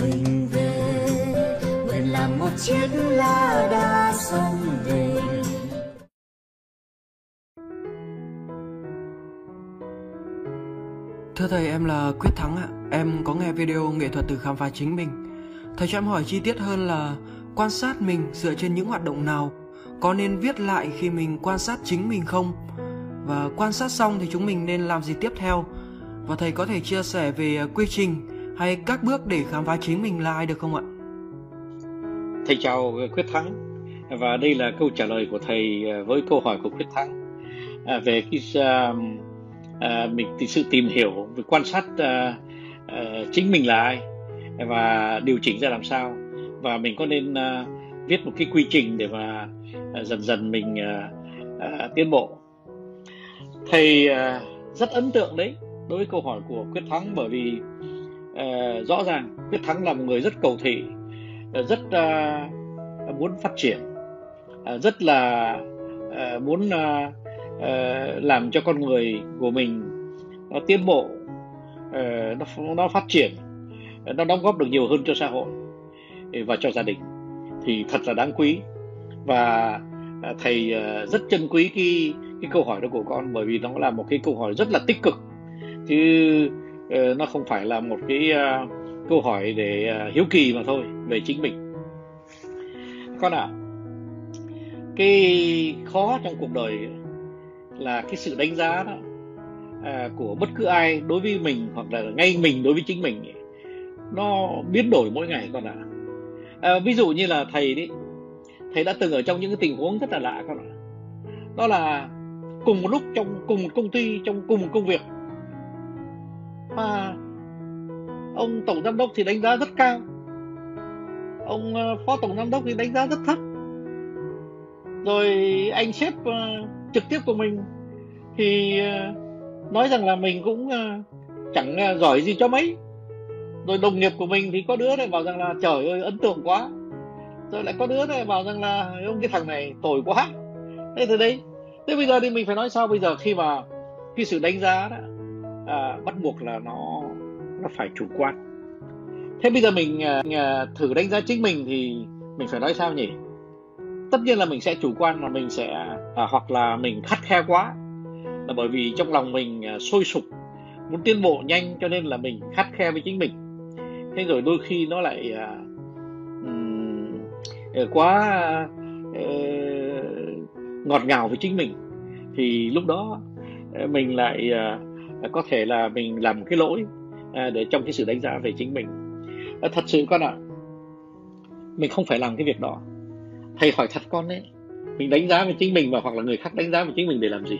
mình về nguyện làm một chiếc lá đa sông về Thưa thầy, em là Quyết Thắng ạ. Em có nghe video nghệ thuật từ khám phá chính mình. Thầy cho em hỏi chi tiết hơn là quan sát mình dựa trên những hoạt động nào? Có nên viết lại khi mình quan sát chính mình không? Và quan sát xong thì chúng mình nên làm gì tiếp theo? Và thầy có thể chia sẻ về quy trình hay các bước để khám phá chính mình là ai được không ạ? Thầy chào Quyết Thắng. Và đây là câu trả lời của thầy à, với câu hỏi của Quyết Thắng. À, về cái uh, uh, mình sự tìm hiểu về quan sát uh, uh, chính mình là ai và điều chỉnh ra làm sao. Và mình có nên uh, viết một cái quy trình để mà uh, dần dần mình uh, uh, tiến bộ? Thầy uh, rất ấn tượng đấy đối với câu hỏi của quyết thắng bởi vì uh, rõ ràng quyết thắng là một người rất cầu thị ờ, rất uh, muốn phát triển uh, rất là uh, muốn uh, uh, làm cho con người của mình nó tiến bộ uh, nó nó phát triển nó đóng góp được nhiều hơn cho xã hội ừ, và cho gia đình. Thì thật là đáng quý và thầy rất trân quý cái cái câu hỏi đó của con bởi vì nó là một cái câu hỏi rất là tích cực. Chứ Ờ, nó không phải là một cái ờ, câu hỏi để ờ, hiếu kỳ mà thôi về chính mình con ạ à, cái khó trong cuộc đời là cái sự đánh giá đó à, của bất cứ ai đối với mình hoặc là ngay mình đối với chính mình ấy, nó biến đổi mỗi ngày con ạ à. à, ví dụ như là thầy đấy thầy đã từng ở trong những cái tình huống rất là lạ con ạ đó là cùng một lúc trong cùng một công ty trong cùng một công việc mà ông tổng giám đốc thì đánh giá rất cao. Ông ờ, phó tổng giám đốc thì đánh giá rất thấp. Rồi anh sếp ờ, trực tiếp của mình thì ờ, nói rằng là mình cũng chẳng giỏi gì cho mấy. Rồi đồng nghiệp của mình thì có đứa này bảo rằng là, trời ơi, ấn tượng quá. Rồi lại có đứa này bảo rằng là, ông, cái thằng này tồi quá. Thế từ đấy. Thế bây giờ thì mình phải nói sao bây giờ khi mà cái sự đánh giá đó à, bắt buộc là nó nó phải chủ quan. Thế bây giờ mình à, thử đánh giá chính mình thì mình phải nói sao nhỉ? Tất nhiên là mình sẽ chủ quan là mình sẽ à, hoặc là mình khắt khe quá. Là bởi vì trong lòng mình à, sôi sục muốn tiến bộ nhanh cho nên là mình khắt khe với chính mình. Thế rồi đôi khi nó lại à, um, quá uh, ngọt ngào với chính mình. Thì lúc đó mình lại Ờ, có thể là mình làm cái lỗi ờ, để trong cái sự đánh giá về chính mình. Ờ, thật sự con ạ à, mình không phải làm cái việc đó. Thầy hỏi thật con đấy mình đánh giá về chính mình và hoặc là người khác đánh giá về chính mình để làm gì?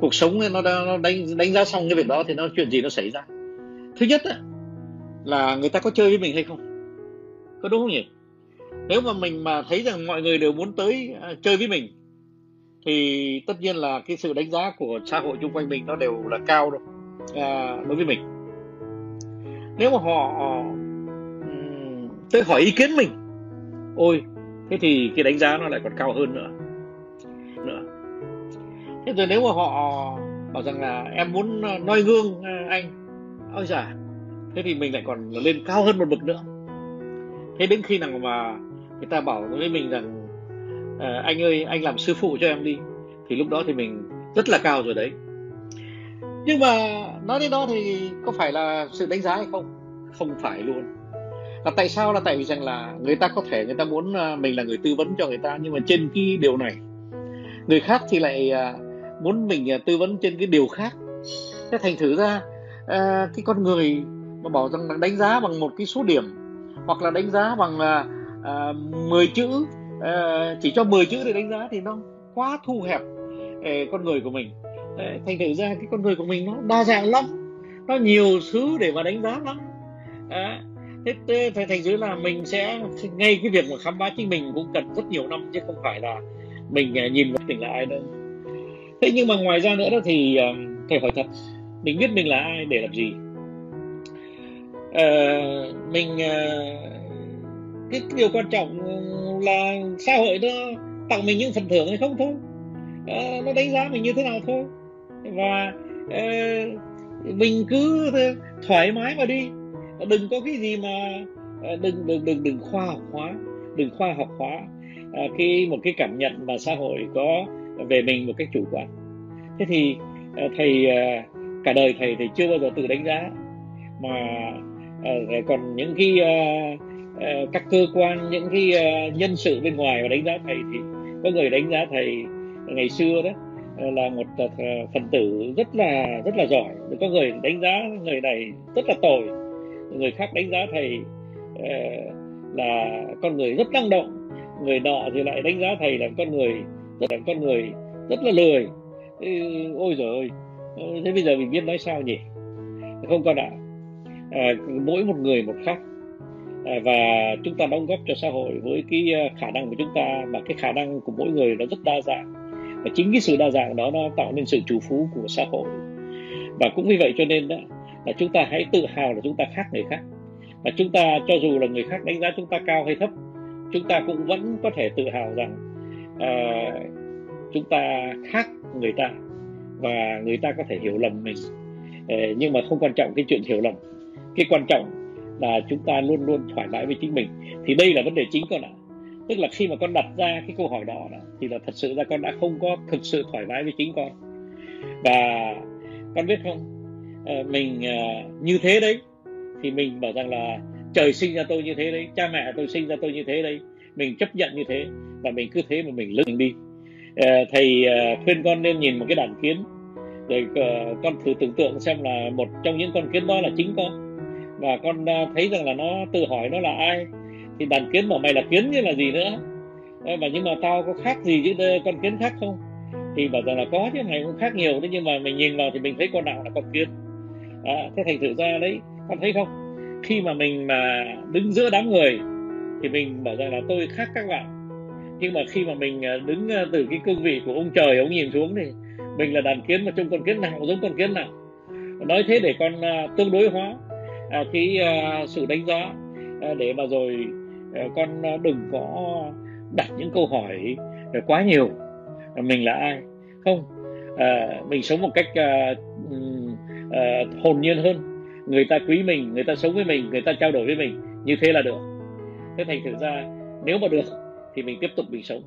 Cuộc sống nó, nó đánh đánh giá xong cái việc đó thì nó chuyện gì nó xảy ra? Thứ nhất á, là người ta có chơi với mình hay không? Có đúng không nhỉ? Nếu mà mình mà thấy rằng mọi người đều muốn tới uh, chơi với mình thì tất nhiên là cái sự đánh giá của xã hội xung quanh mình nó đều là cao đâu à, đối với mình. Nếu mà họ ờ, tới hỏi ý kiến mình ôi thế thì cái đánh giá nó lại còn cao hơn nữa nữa. Thế rồi nếu mà họ bảo rằng là em muốn ờ, noi gương ờ, anh ôi già thế thì mình lại còn lên cao hơn một bậc nữa. Thế đến khi nào mà người ta bảo với mình rằng à, anh ơi anh làm sư phụ cho em đi. Thì lúc đó thì mình rất là cao rồi đấy. Nhưng mà nói đến đó thì có phải là sự đánh giá hay không? Không phải luôn. Là tại sao? Là tại vì rằng là người ta có thể người ta muốn ờ, mình là người tư vấn cho người ta nhưng mà trên cái điều này người khác thì lại ờ, muốn mình tư vấn trên cái điều khác. Thế thành thử ra cái con người mà bảo rằng đánh giá bằng một cái số điểm hoặc là đánh giá bằng 10 chữ à, chỉ cho 10 chữ để đánh giá thì nó quá thu hẹp à, con người của mình. À, thành thử ra cái con người của mình nó đa dạng lắm nó nhiều thứ để mà đánh giá lắm. À, thế thành thành dưới là mình sẽ ngay cái việc mà khám phá chính mình cũng cần rất nhiều năm chứ không phải là mình nhìn vào mình là ai đâu. Thế nhưng mà ngoài ra nữa đó thì thầy hỏi thật mình biết mình là ai để làm gì? À, mình cái điều quan trọng ừ, là xã hội nó tặng mình những phần thưởng hay không thôi. À, nó đánh giá mình như thế nào thôi. Và à, mình cứ thoải mái mà đi. Đừng có cái gì mà ờ, đừng đừng đừng đừng khoa học hóa đừng khoa học hóa à, cái một cái cảm nhận mà xã hội có về mình một cách chủ quan. Thế thì à, thầy à, cả đời thầy thì chưa bao giờ tự đánh giá. Mà à, còn những cái Ờ, các cơ quan những cái ờ, nhân sự bên ngoài và đánh giá thầy thì có người đánh giá thầy ngày xưa đó ờ, là một phần tử rất là rất là giỏi. Có người đánh giá người này rất là tồi. Người khác đánh giá thầy là con người rất năng động. Người nọ thì lại đánh giá thầy là con người rất là con người rất là lười. Ôi giời ơi thế bây giờ mình biết nói sao nhỉ? Không con ạ. À, mỗi một người một khác. Ờ, và chúng ta đóng góp cho xã hội với cái ờ, khả năng của chúng ta và cái khả năng của mỗi người nó rất đa dạng. Và chính cái sự đa dạng đó nó tạo nên sự chủ phú của xã hội. Và cũng vì vậy cho nên đó là chúng ta hãy tự hào là chúng ta khác người khác. Và chúng ta cho dù là người khác đánh giá chúng ta cao hay thấp chúng ta cũng vẫn có thể tự hào rằng uh, chúng ta khác người ta và người ta có thể hiểu lầm mình. Uh, nhưng mà không quan trọng cái chuyện hiểu lầm. Cái quan trọng là chúng ta luôn luôn thoải mái với chính mình. Thì đây là vấn đề chính con ạ. Tức là khi mà con đặt ra cái câu hỏi đó thì là thật sự ra con đã không có thực sự thoải mái với chính con. Và con biết không ờ, mình ờ, như thế đấy thì mình bảo rằng là trời sinh ra tôi như thế đấy cha mẹ tôi sinh ra tôi như thế đấy mình chấp nhận như thế và mình cứ thế mà mình lưng đi. À, thầy à, khuyên con nên nhìn một cái đàn kiến rồi à, con thử tưởng tượng xem là một trong những con kiến đó là chính con và con à, thấy rằng là nó tự hỏi nó là ai? Thì đàn kiến bảo mày là kiến như là gì nữa? Và mà nhưng mà tao có khác gì với con kiến khác không? Thì bảo rằng là có chứ mày cũng khác nhiều đấy nhưng mà mình nhìn vào thì mình thấy con nào là con kiến. À, thế thành thử ra đấy con thấy không? Khi mà mình mà đứng giữa đám người thì mình bảo rằng là tôi khác các bạn. Nhưng mà khi mà mình à, đứng à, từ cái cương vị của ông trời ông nhìn xuống thì mình là đàn kiến mà trông con kiến nào giống con kiến nào? Nói thế để con tương đối hóa. À, cái à, sự đánh giá à, để mà rồi con đừng có đặt những câu hỏi quá nhiều. Mình là ai? Không. Mình sống một cách hồn nhiên hơn. Người ta quý mình người ta sống với mình người ta trao đổi với mình như thế là được. Thế thành thử ra nếu mà được thì mình tiếp tục mình sống.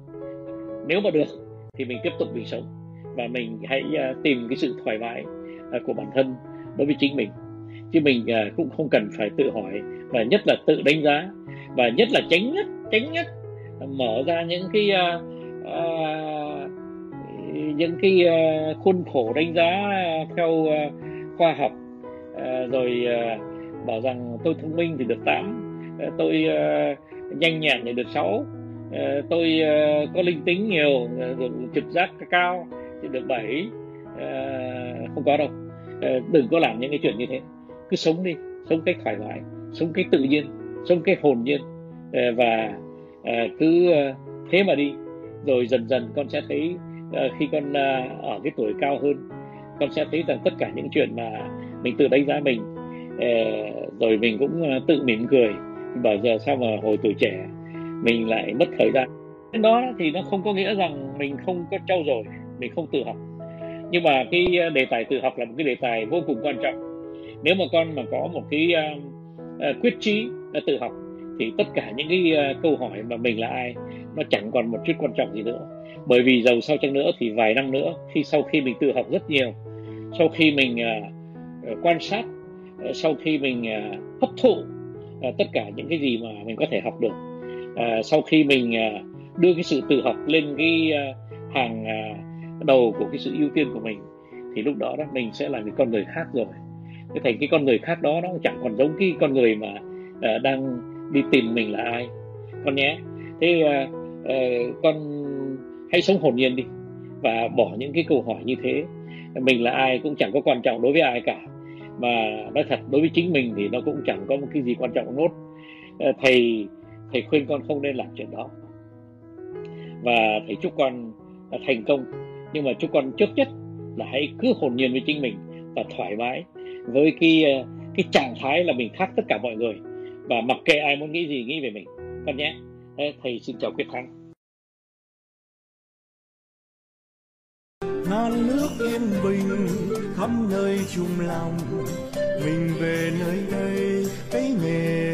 Nếu mà được thì mình tiếp tục mình sống. Và mình hãy uh, tìm cái sự thoải mái uh, của bản thân đối với chính mình chứ mình uh, cũng không cần phải tự hỏi và nhất là tự đánh giá. Và nhất là tránh nhất tránh nhất mở ra những cái uh, uh, những cái uh, khuôn khổ đánh giá theo uh, khoa học. Uh, rồi uh, bảo rằng tôi thông minh thì được 8 uh, tôi uh, nhanh nhẹn thì được 6 uh, tôi uh, có linh tính nhiều uh, trực giác cao thì được 7 uh, không có đâu. Uh, đừng có làm những cái chuyện như thế cứ sống đi, sống cách thoải mái, sống cách tự nhiên, sống cách hồn nhiên ờ, và ờ, cứ ờ, thế mà đi. Rồi dần dần con sẽ thấy khi con ở cái tuổi cao hơn, con sẽ thấy rằng tất cả những chuyện mà mình tự đánh giá mình rồi mình cũng tự mỉm cười. Bảo giờ sao mà hồi tuổi trẻ mình lại mất thời gian? Đó thì nó không có nghĩa rằng mình không có trau dồi, mình không tự học. Nhưng mà cái đề tài tự học là một cái đề tài vô cùng quan trọng nếu mà con mà có một cái uh, uh, quyết chí uh, tự học thì tất cả những cái uh, câu hỏi mà mình là ai nó chẳng còn một chút quan trọng gì nữa. Bởi vì giàu sau chăng nữa thì vài năm nữa khi sau khi mình tự học rất nhiều sau khi mình uh, quan sát uh, sau khi mình uh, hấp thụ uh, tất cả những cái gì mà mình có thể học được uh, sau khi mình uh, đưa cái sự tự học lên cái uh, hàng uh, đầu của cái sự ưu tiên của mình thì lúc đó đó mình sẽ là một con người khác rồi cái thành cái con người khác đó nó chẳng còn giống cái con người mà uh, đang đi tìm mình là ai. Con nhé thế uh, uh, con hãy sống hồn nhiên đi và bỏ những cái câu hỏi như thế. Mình là ai cũng chẳng có quan trọng đối với ai cả mà nói thật đối với chính mình thì nó cũng chẳng có một cái gì quan trọng nốt. Thầy thầy khuyên con không nên làm chuyện đó. Và thầy chúc con thành công. Nhưng mà chúc con trước nhất là hãy cứ hồn nhiên với chính mình và thoải mái. Với cái ờ, cái trạng thái là mình khác tất cả mọi người. Và mặc kệ ai muốn nghĩ gì nghĩ về mình. Con nhé. Thầy xin chào quyết thắng. Non nước yên bình khắp nơi chung lòng. Mình về nơi đây 俾你。